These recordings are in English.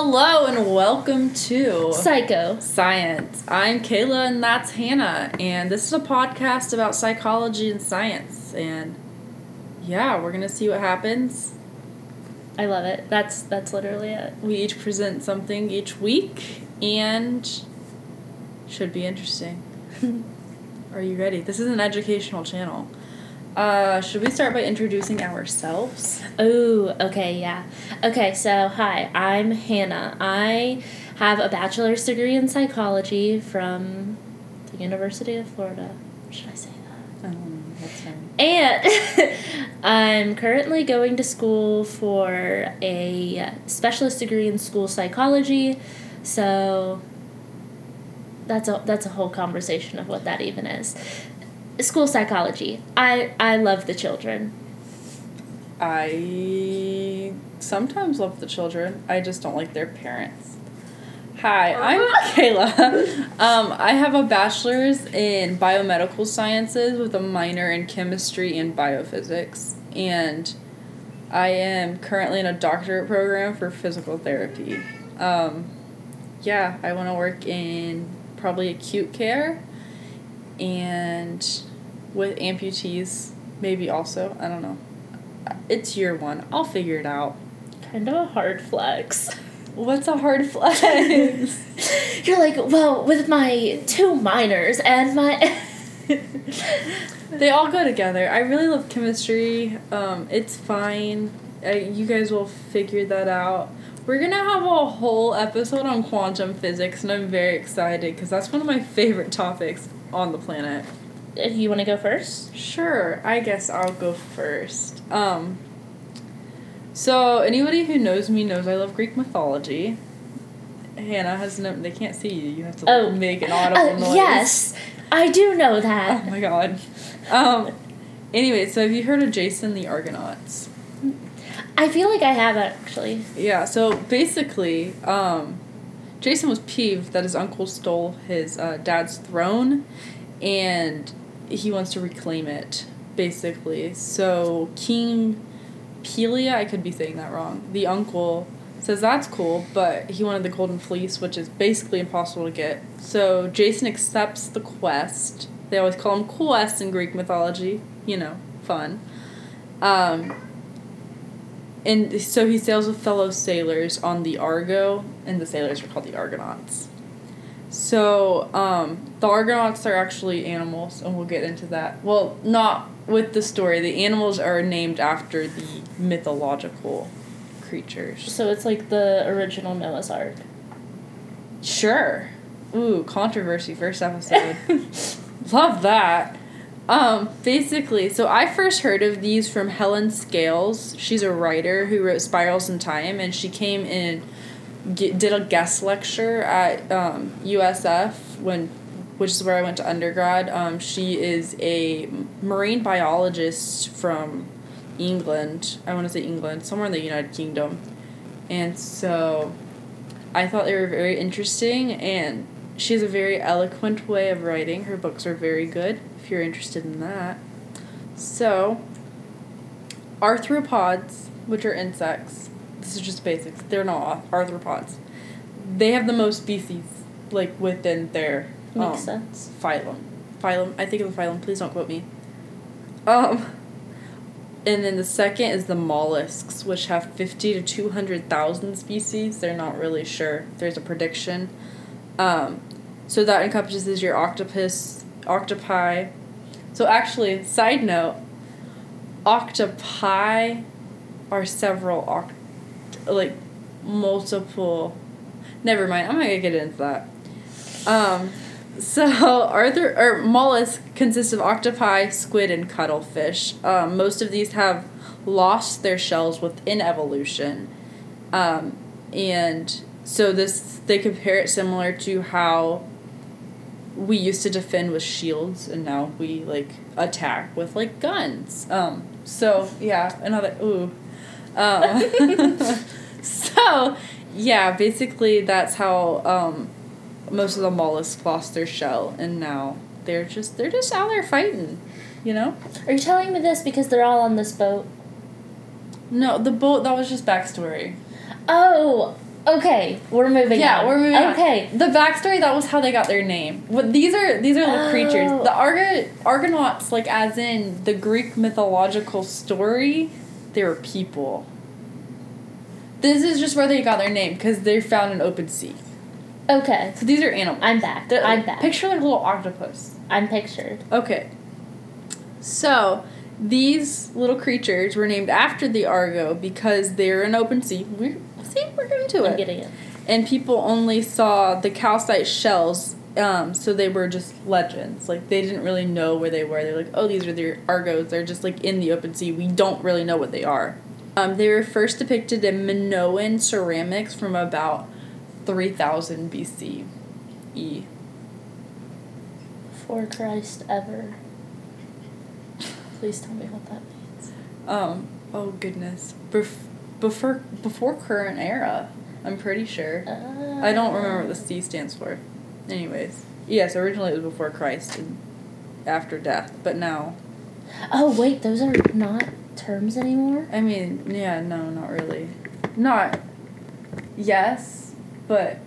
Hello and welcome to Psycho. Science. I'm Kayla and that's Hannah, and this is a podcast about psychology and science. And yeah, we're gonna see what happens. I love it. That's that's literally it. We each present something each week, and should be interesting. Are you ready? This is an educational channel. Uh, should we start by introducing ourselves? Oh, okay, yeah. Okay, so hi, I'm Hannah. I have a bachelor's degree in psychology from the University of Florida. Should I say that? Um, that's fine. And I'm currently going to school for a specialist degree in school psychology. So that's a that's a whole conversation of what that even is. School psychology. I I love the children. I sometimes love the children. I just don't like their parents. Hi, I'm Kayla. Um, I have a bachelor's in biomedical sciences with a minor in chemistry and biophysics, and I am currently in a doctorate program for physical therapy. Um, yeah, I want to work in probably acute care and with amputees, maybe also. I don't know. It's year one. I'll figure it out. Kind of a hard flex. What's a hard flex? You're like, well, with my two minors and my. they all go together. I really love chemistry. Um, it's fine. Uh, you guys will figure that out. We're gonna have a whole episode on quantum physics, and I'm very excited because that's one of my favorite topics on the planet. You want to go first? Sure, I guess I'll go first. Um, so anybody who knows me knows I love Greek mythology. Hannah has no. They can't see you. You have to Oh. make an audible Uh, noise. yes, I do know that. Oh my god. Um. Anyway, so have you heard of Jason the Argonauts? I feel like I have actually. Yeah. So basically, um, Jason was peeved that his uncle stole his uh, dad's throne, and he wants to reclaim it. Basically, so King Pelia, I could be saying that wrong. The uncle says that's cool, but he wanted the golden fleece, which is basically impossible to get. So Jason accepts the quest. They always call them quests in Greek mythology. You know, fun. Um, and so he sails with fellow sailors on the Argo, and the sailors are called the Argonauts. So, um, the Argonauts are actually animals, and we'll get into that. Well, not with the story. The animals are named after the mythological creatures. So it's like the original Noah's Ark. Sure. Ooh, controversy first episode. Love that. Um, basically, so I first heard of these from Helen Scales. She's a writer who wrote Spirals in Time, and she came in, did a guest lecture at um, USF when, which is where I went to undergrad. Um, she is a marine biologist from England. I want to say England, somewhere in the United Kingdom, and so I thought they were very interesting, and she has a very eloquent way of writing. Her books are very good if you're interested in that. So, arthropods, which are insects, this is just basics, they're not arthropods. They have the most species, like within their um, Makes sense. phylum. Phylum, I think of the phylum, please don't quote me. Um, and then the second is the mollusks, which have 50 to 200,000 species. They're not really sure. There's a prediction. Um, so that encompasses your octopus, octopi. So actually, side note, octopi are several oct- like multiple. Never mind. I'm not gonna get into that. Um, so Arthur or mollusks consist of octopi, squid, and cuttlefish. Um, most of these have lost their shells within evolution, um, and so this they compare it similar to how we used to defend with shields, and now we like attack with like guns. Um, so yeah, another ooh. Um, so yeah, basically that's how um, most of the mollusks lost their shell, and now they're just they're just out there fighting, you know. Are you telling me this because they're all on this boat? No, the boat that was just backstory. Oh, Okay, we're moving Yeah, on. we're moving on. Okay. The backstory that was how they got their name. What these are these are the Oh. creatures. The Arga Argonauts, like as in the Greek mythological story, they were people. This is just where they got their name because they're found in open sea. Okay. So these are animals. I'm back. They're- I'm back. Picture like a little octopus. I'm pictured. Okay. So these little creatures were named after the Argo because they're in open sea. We're, see we're going to it. I'm getting it. and people only saw the calcite shells um, so they were just legends like they didn't really know where they were they're like oh these are the argos they're just like in the open sea we don't really know what they are um, they were first depicted in minoan ceramics from about 3000 bce For Christ ever. Please tell me what that means. um, oh goodness. Bef- before before current era i'm pretty sure. Uh, i don't remember what the c stands for. Anyways. Yes originally it was before christ and after death but now. Oh wait, those are not terms anymore. I mean, yeah, no, not really. Not yes, but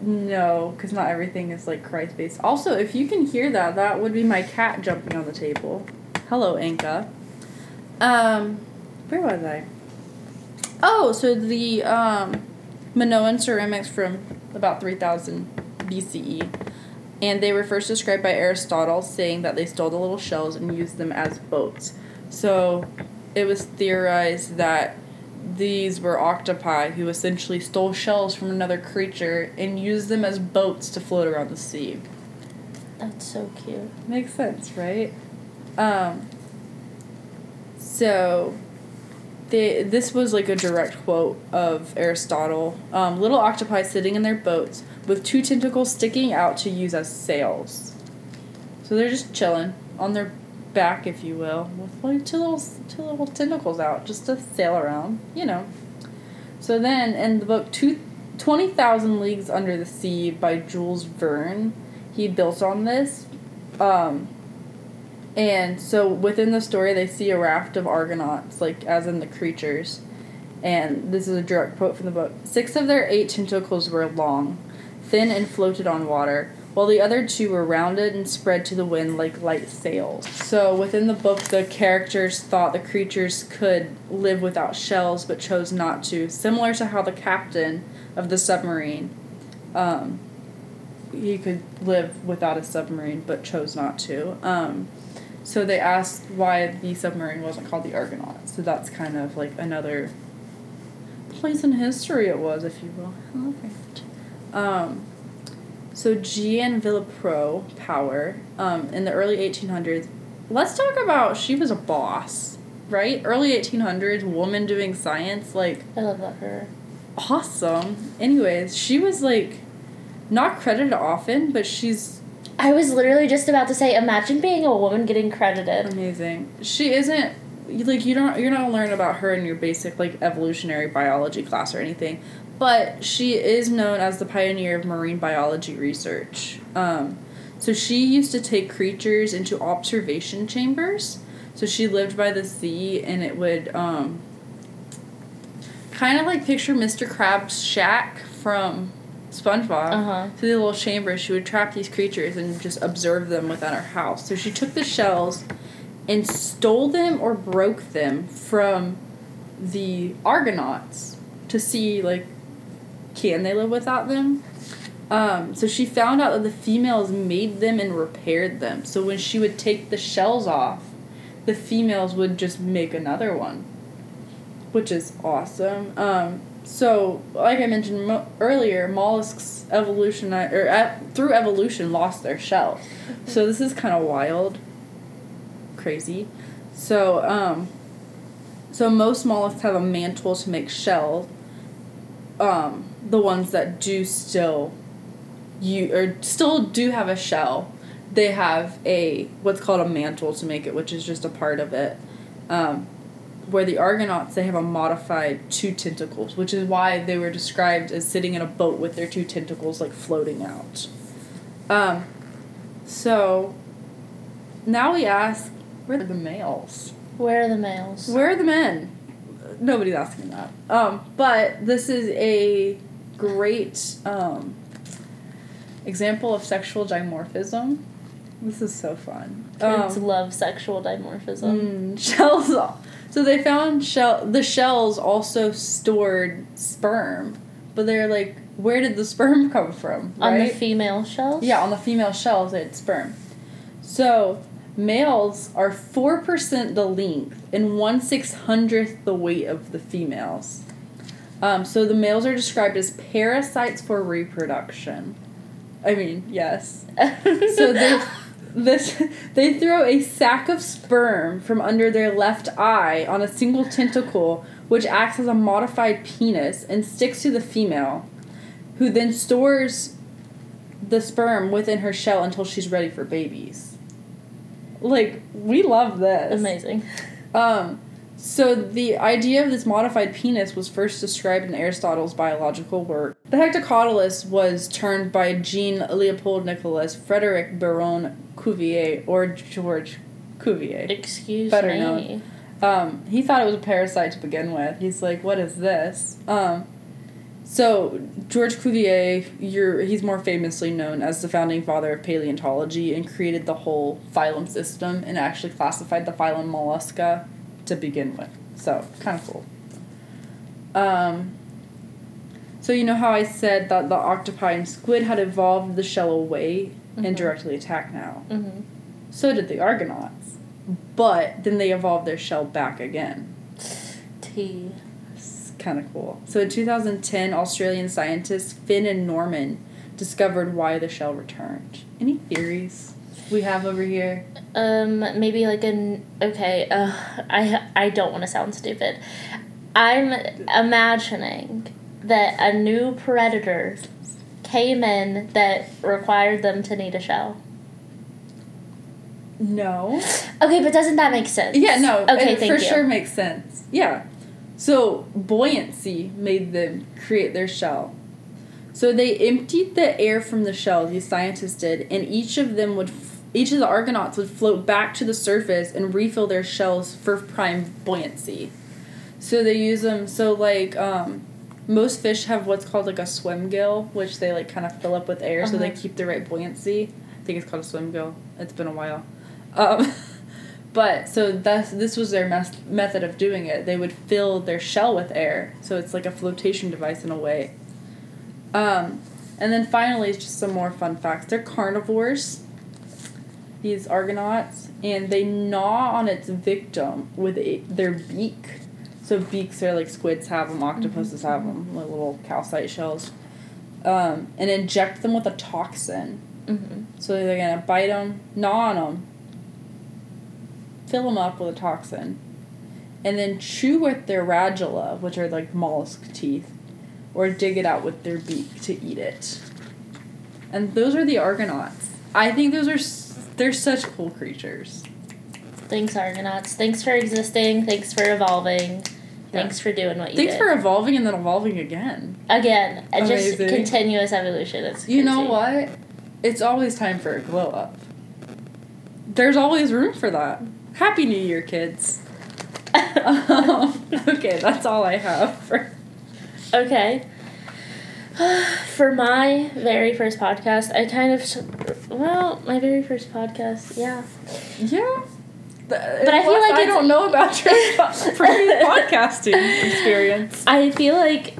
no, because not everything is like Christ based. Also, if you can hear that, that would be my cat jumping on the table. Hello, Anka. Um, where was I? Oh, so the um, Minoan ceramics from about 3000 BCE. And they were first described by Aristotle, saying that they stole the little shells and used them as boats. So it was theorized that these were octopi who essentially stole shells from another creature and used them as boats to float around the sea. That's so cute. Makes sense, right? Um, so, they, this was like a direct quote of Aristotle. Um, little octopi sitting in their boats with two tentacles sticking out to use as sails. So they're just chilling on their back, if you will, with like two little two little tentacles out just to sail around, you know. So then, in the book two, 20,000 Leagues Under the Sea by Jules Verne, he built on this. Um, and so within the story, they see a raft of Argonauts, like as in the creatures. And this is a direct quote from the book. Six of their eight tentacles were long, thin, and floated on water, while the other two were rounded and spread to the wind like light sails. So within the book, the characters thought the creatures could live without shells, but chose not to, similar to how the captain of the submarine. Um, he could live without a submarine, but chose not to. Um, so they asked why the submarine wasn't called the Argonaut. So that's kind of like another place in history it was, if you will. I love it. Um, so Jeanne Villepreux-Power, um, in the early 1800s. Let's talk about she was a boss, right? Early 1800s, woman doing science, like I love that her. awesome. Anyways, she was like not credited often, but she's I was literally just about to say, imagine being a woman getting credited. Amazing. She isn't like you don't you're not gonna learn about her in your basic like evolutionary biology class or anything, but she is known as the pioneer of marine biology research. Um, so she used to take creatures into observation chambers. So she lived by the sea, and it would um, kind of like picture Mr. Krabs' shack from SpongeBob Uh-huh. to the little chamber. She would trap these creatures and just observe them within her house. So she took the shells and stole them or broke them from the Argonauts to see like can they live without them. Um, so she found out that the females made them and repaired them. So when she would take the shells off, the females would just make another one, which is awesome. Um, so, like I mentioned mo- earlier, mollusks evolution or through evolution lost their shell. So this is kind of wild, crazy. So, um, so most mollusks have a mantle to make shell. Um, the ones that do still, you or still do have a shell, they have a what's called a mantle to make it, which is just a part of it. Um, where the Argonauts they have a modified two tentacles, which is why they were described as sitting in a boat with their two tentacles like floating out. Um, so now we ask, where are the males? Where are the males? Where are the men? Nobody's asking that. Um, but this is a great um, example of sexual dimorphism. This is so fun. Kids Um, love sexual dimorphism. Mm, shells. So they found shell. The shells also stored sperm, but they're like, where did the sperm come from? On the female shells? yeah, on the female shells, it's sperm. So males are four percent the length and one six hundredth the weight of the females. Um, so the males are described as parasites for reproduction. I mean, yes. So they this they throw a sack of sperm from under their left eye on a single tentacle which acts as a modified penis and sticks to the female who then stores the sperm within her shell until she's ready for babies. Like we love this. Amazing. Um, so the idea of this modified penis was first described in Aristotle's biological work. The hectocotylus was termed by Jean Leopold Nicolas Frederic Baron Cuvier or George Cuvier. Excuse Better me. known. Um, he thought it was a parasite to begin with. He's like, "What is this?" Um, so George Cuvier, you're, he's more famously known as the founding father of paleontology and created the whole phylum system and actually classified the phylum Mollusca to begin with. So kind of cool. Um, so you know how I said that the octopi and squid had evolved the shell away Mhm. and directly attack now. Mm-hmm. So did the Argonauts. But then they evolved their shell back again. T. It's kind of cool. So in 2010, Australian scientists Finn and Norman discovered why the shell returned. Any theories we have over here? Um, maybe like an okay. Uh, I I don't want to sound stupid. I'm imagining that a new predator came in that required them to need a shell. No. Okay, but doesn't that make sense? Yeah, no. Okay, it thank for you. sure makes sense. Yeah. So buoyancy made them create their shell. So they emptied the air from the shell. These scientists did, and each of them would, each of the Argonauts would float back to the surface and refill their shells for prime buoyancy. So they use them. So like, um, most fish have what's called like a swim gill, which they like kind of fill up with air, so they Uh-huh. keep the right buoyancy. I think it's called a swim gill. It's been a while. Um, but so that's this was their mes- method of doing it. They would fill their shell with air, so it's like a flotation device in a way. Um, and then finally, just some more fun facts. They're carnivores. These argonauts, and they gnaw on its victim with a, their beak. So beaks are like squids have them, octopuses have them, like little calcite shells. Um, and inject them with a toxin. Mm-hmm. So they're gonna bite them, gnaw on them, fill them up with a toxin, and then chew with their radula, which are like mollusk teeth, or dig it out with their beak to eat it. And those are the Argonauts. I think those are they're such cool creatures. Thanks, Argonauts. Thanks for existing. Thanks for evolving. Thanks for doing what you Thanks did. for evolving and then evolving again. Again, uh, just Amazing. continuous evolution. It's You know crazy. what? It's always time for a glow up. There's always room for that. Happy New Year, kids. um, okay, that's all I have for. Okay. For my very first podcast, I kind of, well, my very first podcast, yeah. Yeah. But I feel like I don't know about your podcasting experience. I feel like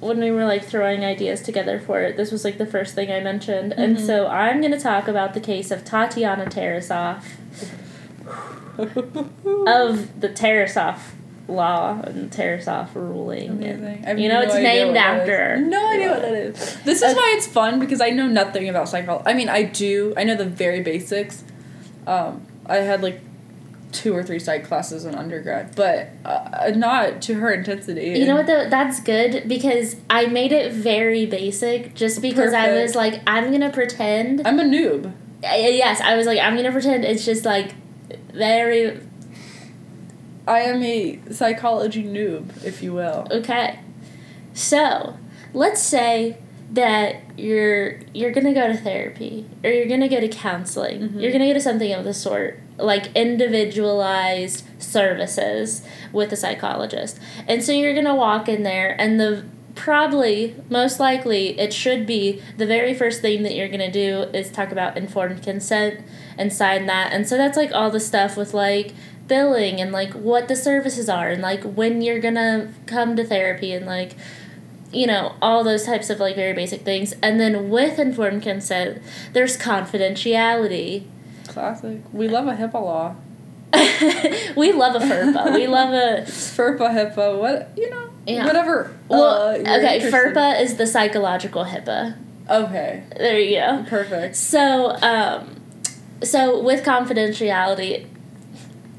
when we were like throwing ideas together for it, this was like the first thing I mentioned. And Mhm. so I'm going to talk about the case of Tatiana Tarasoff of the Tarasoff law and Tarasoff ruling. And, you know, no it's named after. No idea what that is. This is why it's fun because I know nothing about psychology. I mean, I do. I know the very basics. Um, I had like two or three psych classes in undergrad, but uh, not to her intensity. You know what though? That's good because I made it very basic just because I was like, I'm gonna pretend. I'm a noob. Uh, yes, I was like, I'm gonna pretend it's just like very I am a psychology noob, if you will. okay. So let's say that you're you're gonna go to therapy or you're gonna go to counseling. Mhm. You're gonna go to something of the sort like individualized services with a psychologist, and so you're gonna walk in there and the probably, most likely, it should be the very first thing that you're going to do is talk about informed consent and sign that. And so that's like all the stuff with like billing and like what the services are and like when you're to come to therapy and like you know all those types of like very basic things and then with informed consent there's confidentiality Classic. We love a HIPAA law. we love a FERPA. We love a FERPA, HIPAA, what, you know, Yeah. whatever. well. uh, okay, interested. FERPA is the psychological HIPAA. Okay, There you go. perfect. So, um, so with confidentiality,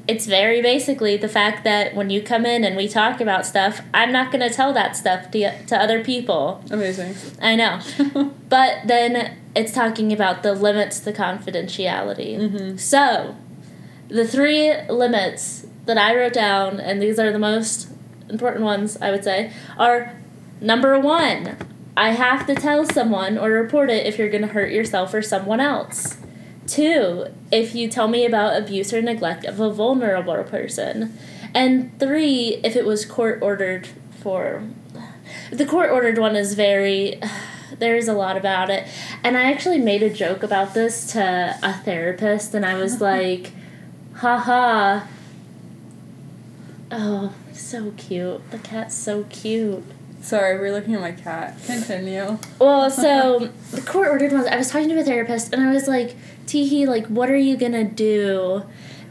it's very basically the fact that when you come in and we talk about stuff, I'm not going to tell that stuff to to other people. Amazing. I know, but then it's talking about the limits to confidentiality. mm-hmm. So, the three limits that I wrote down, and these are the most important ones, I would say, are number one, I have to tell someone or report it if you're going to hurt yourself or someone else. Two, if you tell me about abuse or neglect of a vulnerable person. And three, if it was court ordered for. The court ordered one is very. There's a lot about it. And I actually made a joke about this to a therapist, and I was like, haha. Oh, so cute. The cat's so cute. Sorry, we're looking at my cat. Continue. Well, so the court ordered ones. I was talking to a therapist, and I was like, Teehee, like, what are you gonna do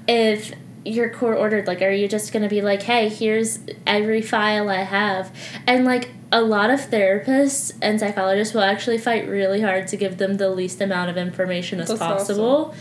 if you're court ordered? Like, are you just gonna be like, hey, here's every file I have? And like, a lot of therapists and psychologists will actually fight really hard to give them the least amount of information as That's possible.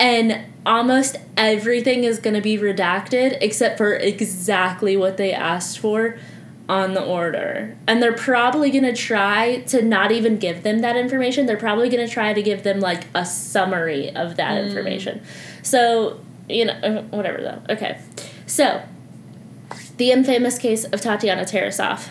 And almost everything is going to be redacted except for exactly what they asked for on the order. And they're probably going to try to not even give them that information. They're probably going to try to give them like a summary of that Mm. information. So, you know, uh, whatever though. Okay. So, the infamous case of Tatiana Tarasoff.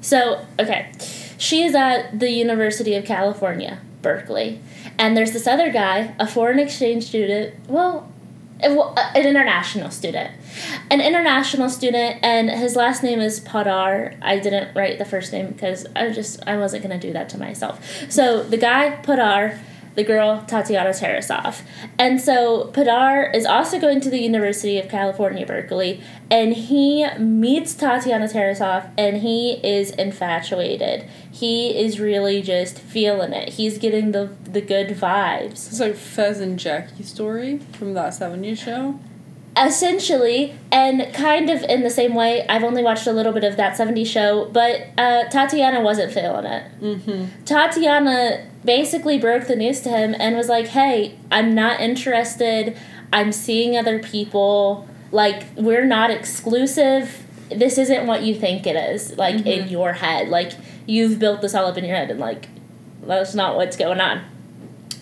So, okay. She is at the University of California, Berkeley. And there's this other guy, a foreign exchange student, well, an international student. An international student, and his last name is Poddar. I didn't write the first name because I just I wasn't gonna do that to myself. So the guy Poddar, the girl Tatiana Tarasoff, and so Poddar is also going to the University of California, Berkeley, and he meets Tatiana Tarasoff, and he is infatuated. He is really just feeling it. He's getting the the good vibes. It's like Fez and Jackie story from that 70s show. essentially and kind of in the same way i've only watched a little bit of that 70s show but uh, tatiana wasn't feeling it Mm-hmm. tatiana basically broke the news to him and was like hey i'm not interested. I'm seeing other people. Like we're not exclusive. This isn't what you think it is like in mm-hmm. your head. Like you've built this all up in your head and like that's not what's going on.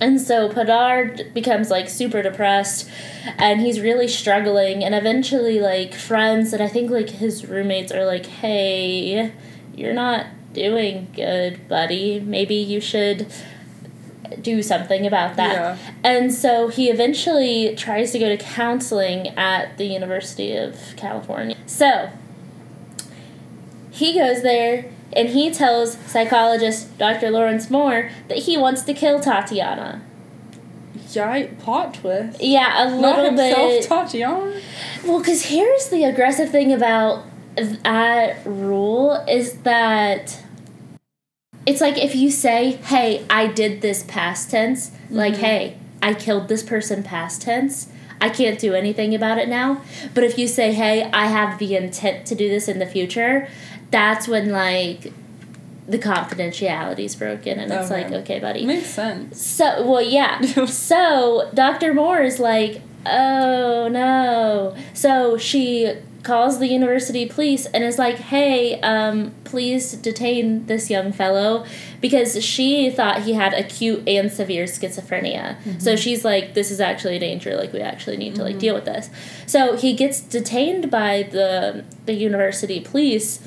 And so Poddar becomes like super depressed and he's really struggling and eventually like friends and I think like his roommates are like, "Hey, you're not doing good, buddy. Maybe you should do something about that." Yeah. And so he eventually tries to go to counseling at the University of California. So he goes there and he tells psychologist Dr. Lawrence Moore that he wants to kill Tatiana. Yeah, plot twist. Yeah, a Not little himself, bit. Tatiana. Well, because here's the aggressive thing about that rule is that it's like if you say, hey, I did this past tense, like, mm-hmm. hey, I killed this person past tense, I can't do anything about it now. But if you say, hey, I have the intent to do this in the future, that's when, like, the confidentiality is broken and it's Okay. like, okay, buddy. Makes sense. So, well, yeah. so, Dr. Moore is like, oh no. So, she calls the university police and is like, hey, um, please detain this young fellow because she thought he had acute and severe schizophrenia. So, she's like, this is actually a danger. Like, we actually need to, like, deal with this. So, he gets detained by the, the university police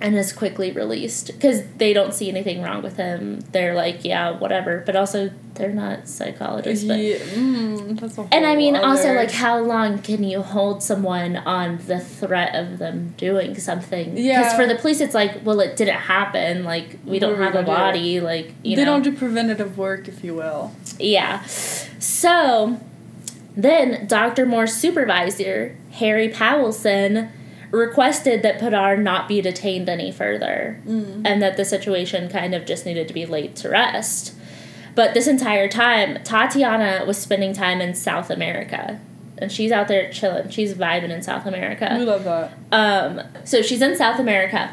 and is quickly released because they don't see anything wrong with him. They're like, yeah, whatever. But also, they're not psychologists. But Yeah, mm, and I mean, also, like, how long can you hold someone on the threat of them doing something? Yeah, Because for the police, it's like, well, it didn't happen. Like, we don't have a body. Like, you they know. don't do preventative work, if you will. Yeah. So then Dr. Moore's supervisor, Harry Powelson, requested that Poddar not be detained any further Mm. and that the situation kind of just needed to be laid to rest. But this entire time, Tatiana was spending time in South America. And she's out there chilling. She's vibing in South America. We love that. Um, so she's in South America.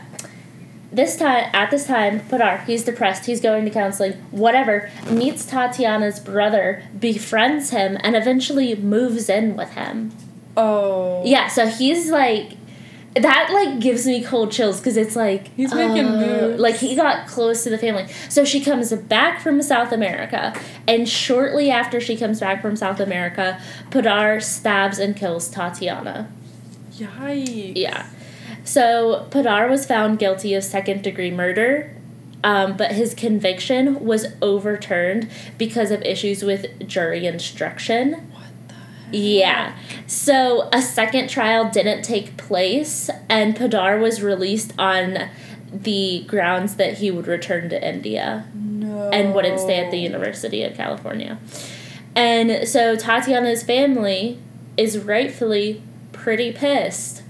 This time, at this time, Poddar, he's depressed. He's going to counseling. Whatever. Meets Tatiana's brother, befriends him, and eventually moves in with him. Oh. Yeah. So he's like, that like gives me cold chills because it's like He's making uh, moves. Like he got close to the family. So she comes back from South America, and shortly after she comes back from South America, Poddar stabs and kills Tatiana. Yikes. Yeah. So Poddar was found guilty of second degree murder, um, but his conviction was overturned because of issues with jury instruction. What the heck? Yeah. So a second trial didn't take place, and Poddar was released on the grounds that he would return to India No. and wouldn't stay at the University of California. And so Tatiana's family is rightfully pretty pissed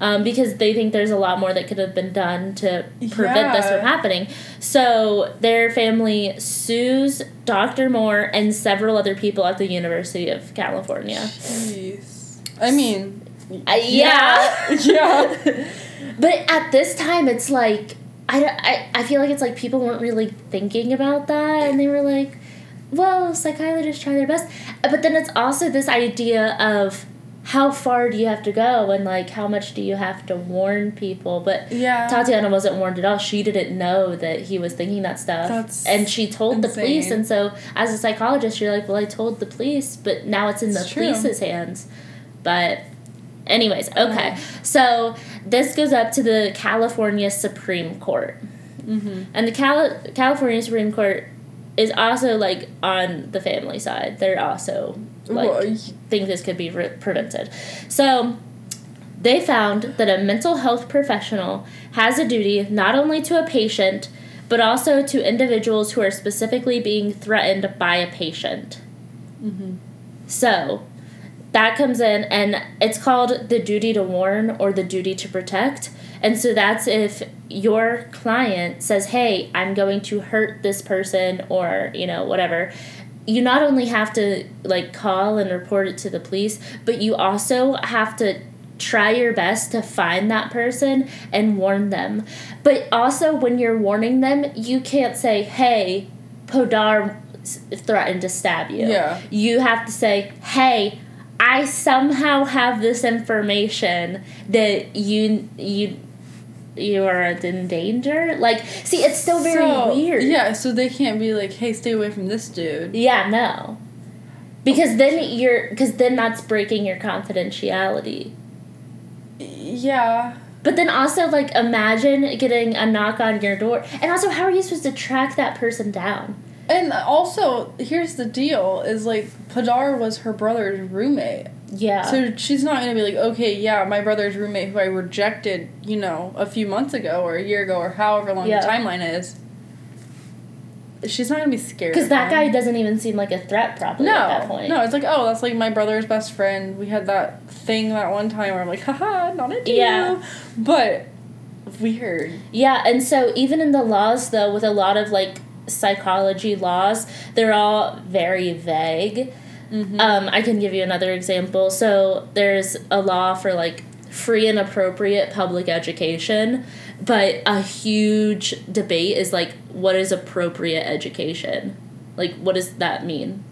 um, because they think there's a lot more that could have been done to prevent this from happening. So their family sues Dr. Moore and several other people at the University of California. Jeez. I mean. Uh, yeah. yeah. But at this time, it's like I, don't- I, I feel like it's like people weren't really thinking about that, and they were like, "Well, psychologists try their best," but then it's also this idea of how far do you have to go, and like how much do you have to warn people. But Yeah. Tatiana wasn't warned at all. She didn't know that he was thinking that stuff, That's and she told the police. And so, as a psychologist, you're like, "Well, I told the police, but now it's in the true. police's hands." But Anyways, okay. So this goes up to the California Supreme Court. Mm-hmm. And the Cal- California Supreme Court is also like on the family side. They're also like Well, think this could be re- prevented. So they found that a mental health professional has a duty not only to a patient but also to individuals who are specifically being threatened by a patient. Mm-hmm. So that comes in, and it's called the duty to warn or the duty to protect. And so that's if your client says, Hey, I'm going to hurt this person, or, you know, whatever. You not only have to like call and report it to the police, but you also have to try your best to find that person and warn them. But also, when you're warning them, you can't say, Hey, Poddar threatened to stab you. Yeah. You have to say, Hey, I somehow have this information that you you you are in danger. Like, see, it's still very So, weird. Yeah, so they can't be like, hey, stay away from this dude. Yeah, no. Because then you're because then that's breaking your confidentiality. Yeah. But then also like imagine getting a knock on your door. And also how are you supposed to track that person down? And also, here's the deal: is like Poddar was her brother's roommate, Yeah. so she's not gonna be like, okay, yeah, my brother's roommate who I rejected, you know, a few months ago or a year ago or however long Yeah. the timeline is. She's not gonna be scared. Because that him. guy doesn't even seem like a threat probably No, at that point. no, it's like, oh, that's like my brother's best friend. We had that thing that one time where I'm like, haha, not into Yeah. But weird. Yeah, and so even in the laws though, with a lot of like psychology laws, they're all very vague. Mm-hmm. Um, I can give you another example. So there's a law for like free and appropriate public education, but a huge debate is like what is appropriate education? Like what does that mean?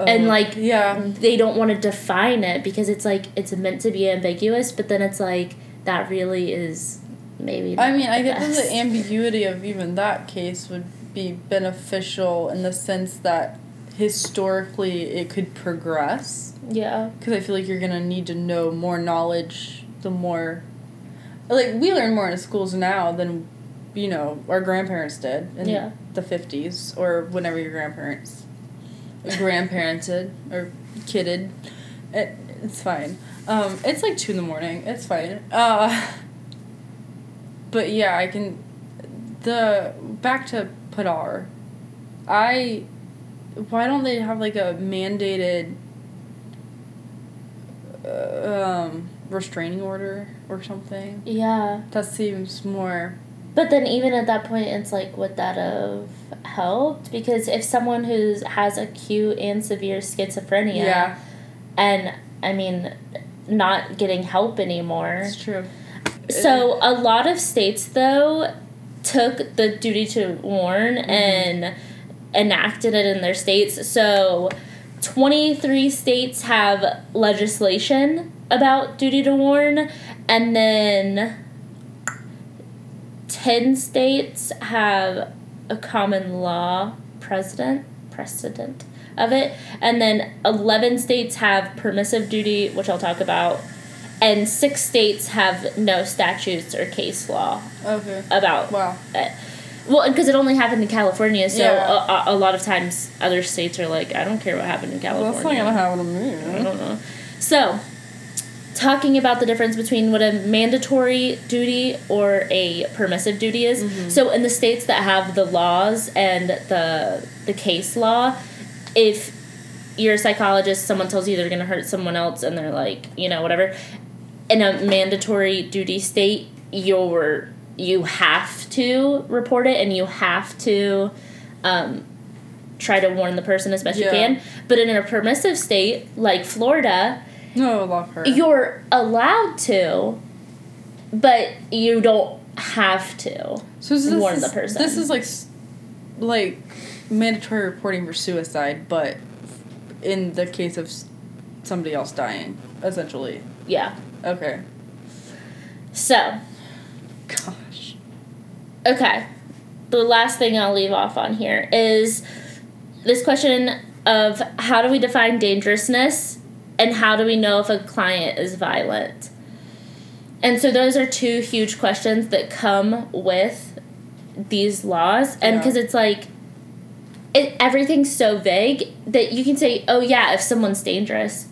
and, Oh, like, yeah, They don't want to define it because it's like it's meant to be ambiguous, but then it's like that really is maybe I mean, I guess the ambiguity of even that case would be beneficial in the sense that historically it could progress. Yeah. Because I feel like you're gonna need to know more knowledge the more. like we learn more in schools now than you know our grandparents did in Yeah. the fifties or whenever your grandparents grandparented or kidded. It, it's fine. Um, it's like two in the morning. It's fine. Uh, but yeah, I can. The back to Poddar. I. Why don't they have like a mandated. Uh, um, restraining order or something? Yeah. That seems more. But then even at that point, it's like, would that have helped? Because if someone who has acute and severe schizophrenia, Yeah, and I mean, not getting help anymore. it's true. So a lot of states though took the duty to warn and enacted it in their states. So 23 states have legislation about duty to warn and then 10 states have a common law precedent precedent of it and then 11 states have permissive duty which I'll talk about and six states have no statutes or case law Okay. about Wow. it. Well, because it only happened in California, so Yeah. a, a, a lot of times other states are like, I don't care what happened in Well, that's not California. gonna happen to me. I don't know. So, talking about the difference between what a mandatory duty or a permissive duty is. Mm-hmm. So, in the states that have the laws and the the case law, if you're a psychologist, someone tells you they're going to hurt someone else, and they're like, you know, whatever. In a mandatory duty state, you're you have to report it, and you have to. Um, try to warn the person as best you can but in a permissive state like florida No, love her. you're allowed to, but you don't have to. so this warn is, the person. This is like, like, mandatory reporting for suicide, but in the case of somebody else dying, essentially. Yeah. Okay. So, Gosh. Okay. The last thing I'll leave off on here is this question of how do we define dangerousness and how do we know if a client is violent? And so those are two huge questions that come with these laws and Yeah. because it's like it, everything's so vague that you can say oh yeah if someone's dangerous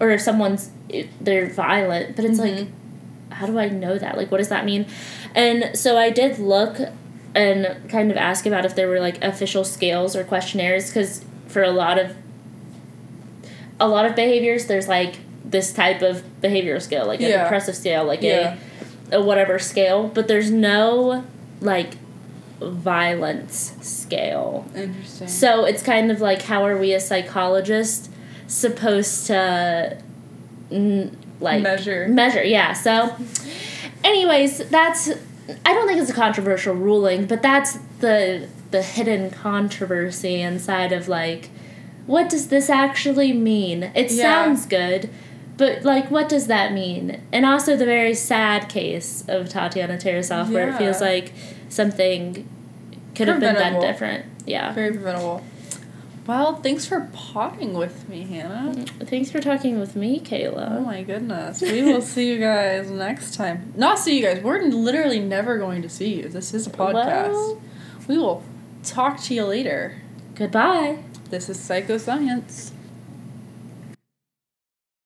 or if someone's they're violent but it's like Mhm. How do I know that? Like, what does that mean? And so I did look and kind of ask about if there were like official scales or questionnaires because for a lot of a lot of behaviors, there's like this type of behavioral scale, like a Yeah. depressive scale, like Yeah. a, a whatever scale, but there's no like violence scale. Interesting. So it's kind of like how are we as psychologists supposed to n- like Measure. measure yeah so anyways that's i don't think it's a controversial ruling but that's the the hidden controversy inside of like what does this actually mean it Yeah. sounds good but like what does that mean and also the very sad case of tatiana Tarasoff where it feels like something could have been done different yeah Very preventable. Well, thanks for potting with me, Hannah. Mm, thanks for talking with me Kayla. Oh my goodness. We will see you guys next time. Not see you guys. We're literally never going to see you. This is a podcast. Well- we will talk to you later. goodbye This is Psychoscience.